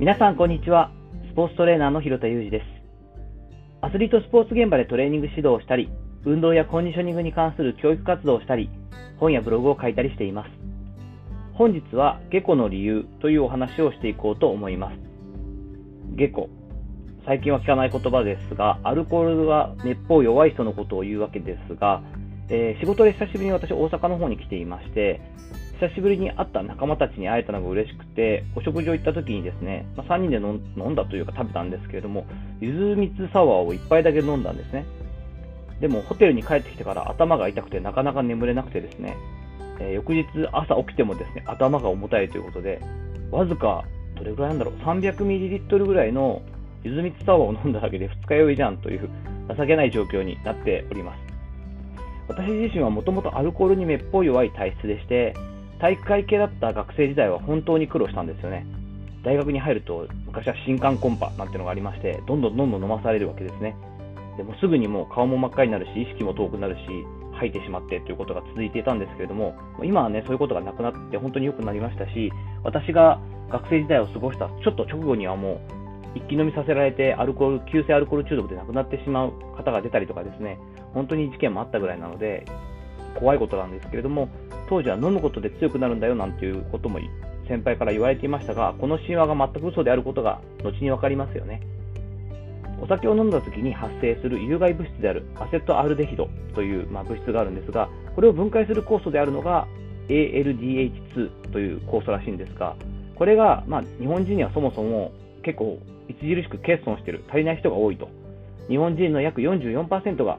皆さん、こんにちは。スポーツトレーナーの広田裕二です。アスリートスポーツ現場でトレーニング指導をしたり、運動やコンディショニングに関する教育活動をしたり、本やブログを書いたりしています。本日は、下戸の理由というお話をしていこうと思います。下戸。最近は聞かない言葉ですが、アルコールが熱法弱い人のことを言うわけですが、えー、仕事で久しぶりに私、大阪の方に来ていまして、久しぶりに会った仲間たちに会えたのが嬉しくて、お食事を行った時にですね、まあ、3人で飲んだというか食べたんですけれども、ゆず蜜サワーを1杯だけ飲んだんですね。でも、ホテルに帰ってきてから頭が痛くてなかなか眠れなくてですね、えー、翌日朝起きてもですね、頭が重たいということで、わずか、どれぐらいなんだろう、300ml ぐらいのゆず蜜サワーを飲んだだけで二日酔いじゃんという情けない状況になっております。私自身はもともとアルコールにめっぽい弱い体質でして、体育会系だった学生時代は本当に苦労したんですよね。大学に入ると、昔は新刊コンパなんてのがありまして、どんどんどんどん飲まされるわけですね。でもすぐにもう顔も真っ赤になるし、意識も遠くなるし、吐いてしまってということが続いていたんですけれども、今はね、そういうことがなくなって本当に良くなりましたし、私が学生時代を過ごしたちょっと直後にはもう、一気飲みさせられてアルコール、急性アルコール中毒で亡くなってしまう方が出たりとかですね、本当に事件もあったぐらいなので、怖いことなんですけれども、当時は飲むことで強くなるんだよなんていうことも先輩から言われていましたが、この神話が全く嘘であることが後に分かりますよね。お酒を飲んだ時に発生する有害物質であるアセトアルデヒドという、まあ、物質があるんですが、これを分解する酵素であるのが ALDH2 という酵素らしいんですが、これが、まあ、日本人にはそもそも結構著しく欠損している、足りない人が多いと。日本人の約44%が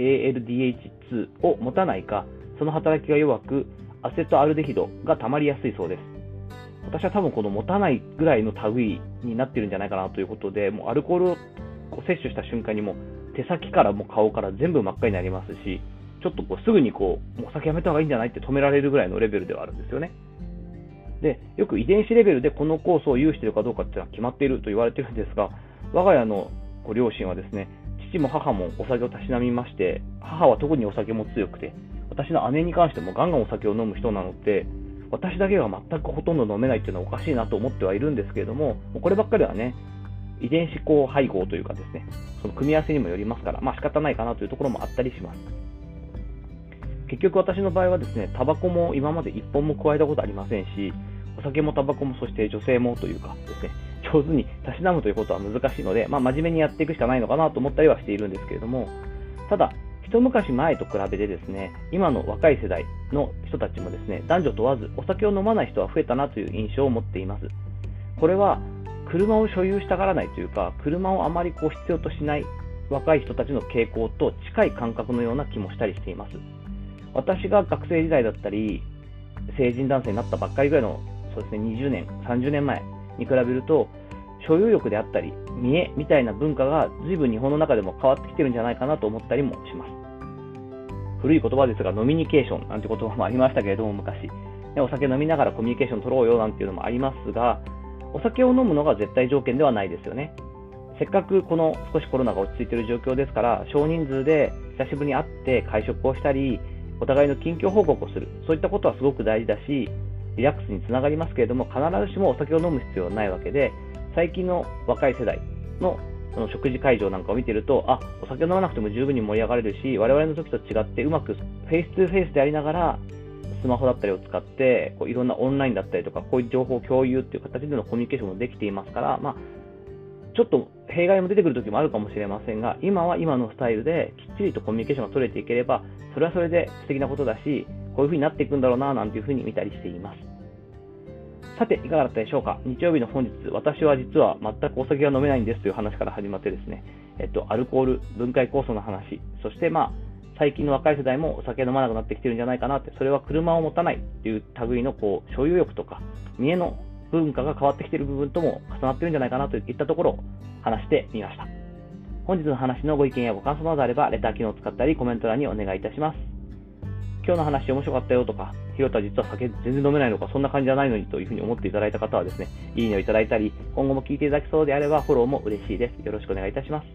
ALDH2 を持たないか、その働きが弱く、アセトアルデヒドが溜まりやすいそうです。私は多分この持たないぐらいの類になってるんじゃないかなということで、もうアルコールを摂取した瞬間にも手先からも顔から全部真っ赤になりますし、ちょっとこうすぐにこう、もうお酒やめた方がいいんじゃないって止められるぐらいのレベルではあるんですよね。で、よく遺伝子レベルでこの酵素を有しているかどうかっていうのは決まっていると言われてるんですが、我が家のご両親はですね、父も母もお酒をたしなみまして、母は特にお酒も強くて、私の姉に関してもガンガンお酒を飲む人なので、私だけが全くほとんど飲めないっていうのはおかしいなと思ってはいるんですけれども、こればっかりはね、遺伝子こう配合というかですね、その組み合わせにもよりますから、まあ仕方ないかなというところもあったりします。結局私の場合はですね、タバコも今まで1本も加えたことありませんし、お酒もタバコもそして女性もというかですね、上手にたしなむということは難しいので、まあ、真面目にやっていくしかないのかなと思ったりはしているんですけれども、ただ、一昔前と比べてですね、今の若い世代の人たちもですね、男女問わずお酒を飲まない人は増えたなという印象を持っています。これは、車を所有したがらないというか、車をあまりこう必要としない若い人たちの傾向と近い感覚のような気もしたりしています。私が学生時代だったり、成人男性になったばっかりぐらいの、そうですね、20年、30年前に比べると、所有欲であったり、見栄みたいな文化が随分日本の中でも変わってきてるんじゃないかなと思ったりもします。古い言葉ですが、飲みニケーションなんて言葉もありましたけれども、昔。お酒飲みながらコミュニケーション取ろうよなんていうのもありますが、お酒を飲むのが絶対条件ではないですよね。せっかくこの少しコロナが落ち着いている状況ですから、少人数で久しぶりに会って会食をしたり、お互いの近況報告をする、そういったことはすごく大事だし、リラックスにつながりますけれども、必ずしもお酒を飲む必要はないわけで、最近の若い世代のその食事会場なんかを見てると、あ、お酒飲まなくても十分に盛り上がれるし、我々の時と違ってうまくフェイス2フェイスでありながら、スマホだったりを使って、こういろんなオンラインだったりとか、こういう情報共有っていう形でのコミュニケーションもできていますから、まあ、ちょっと弊害も出てくる時もあるかもしれませんが、今は今のスタイルできっちりとコミュニケーションが取れていければ、それはそれで素敵なことだし、こういう風になっていくんだろうな、なんていう風に見たりしています。さて、いかがだったでしょうか？日曜日の本日、私は実は全くお酒が飲めないんですという話から始まってですね、えっと、アルコール、分解酵素の話、そしてまあ、最近の若い世代もお酒飲まなくなってきてるんじゃないかなって、それは車を持たないっていう類のこう所有欲とか、見栄の文化が変わってきている部分とも重なってるんじゃないかなといったところを話してみました。本日の話のご意見やご感想などあれば、レター機能を使ったりコメント欄にお願いいたします。今日の話面白かったよとか、ひろた実は酒全然飲めないのか、そんな感じじゃないのにというふうに思っていただいた方はですね、いいねをいただいたり、今後も聞いていただきそうであればフォローも嬉しいです。よろしくお願いいたします。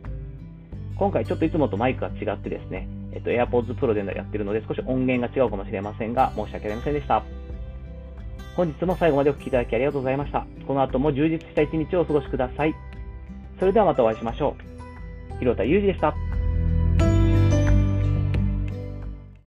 今回ちょっといつもとマイクが違ってですね、えっと、AirPods Pro でやってるので少し音源が違うかもしれませんが、申し訳ありませんでした。本日も最後までお聴きいただきありがとうございました。この後も充実した一日をお過ごしください。それではまたお会いしましょう。広田裕二でした。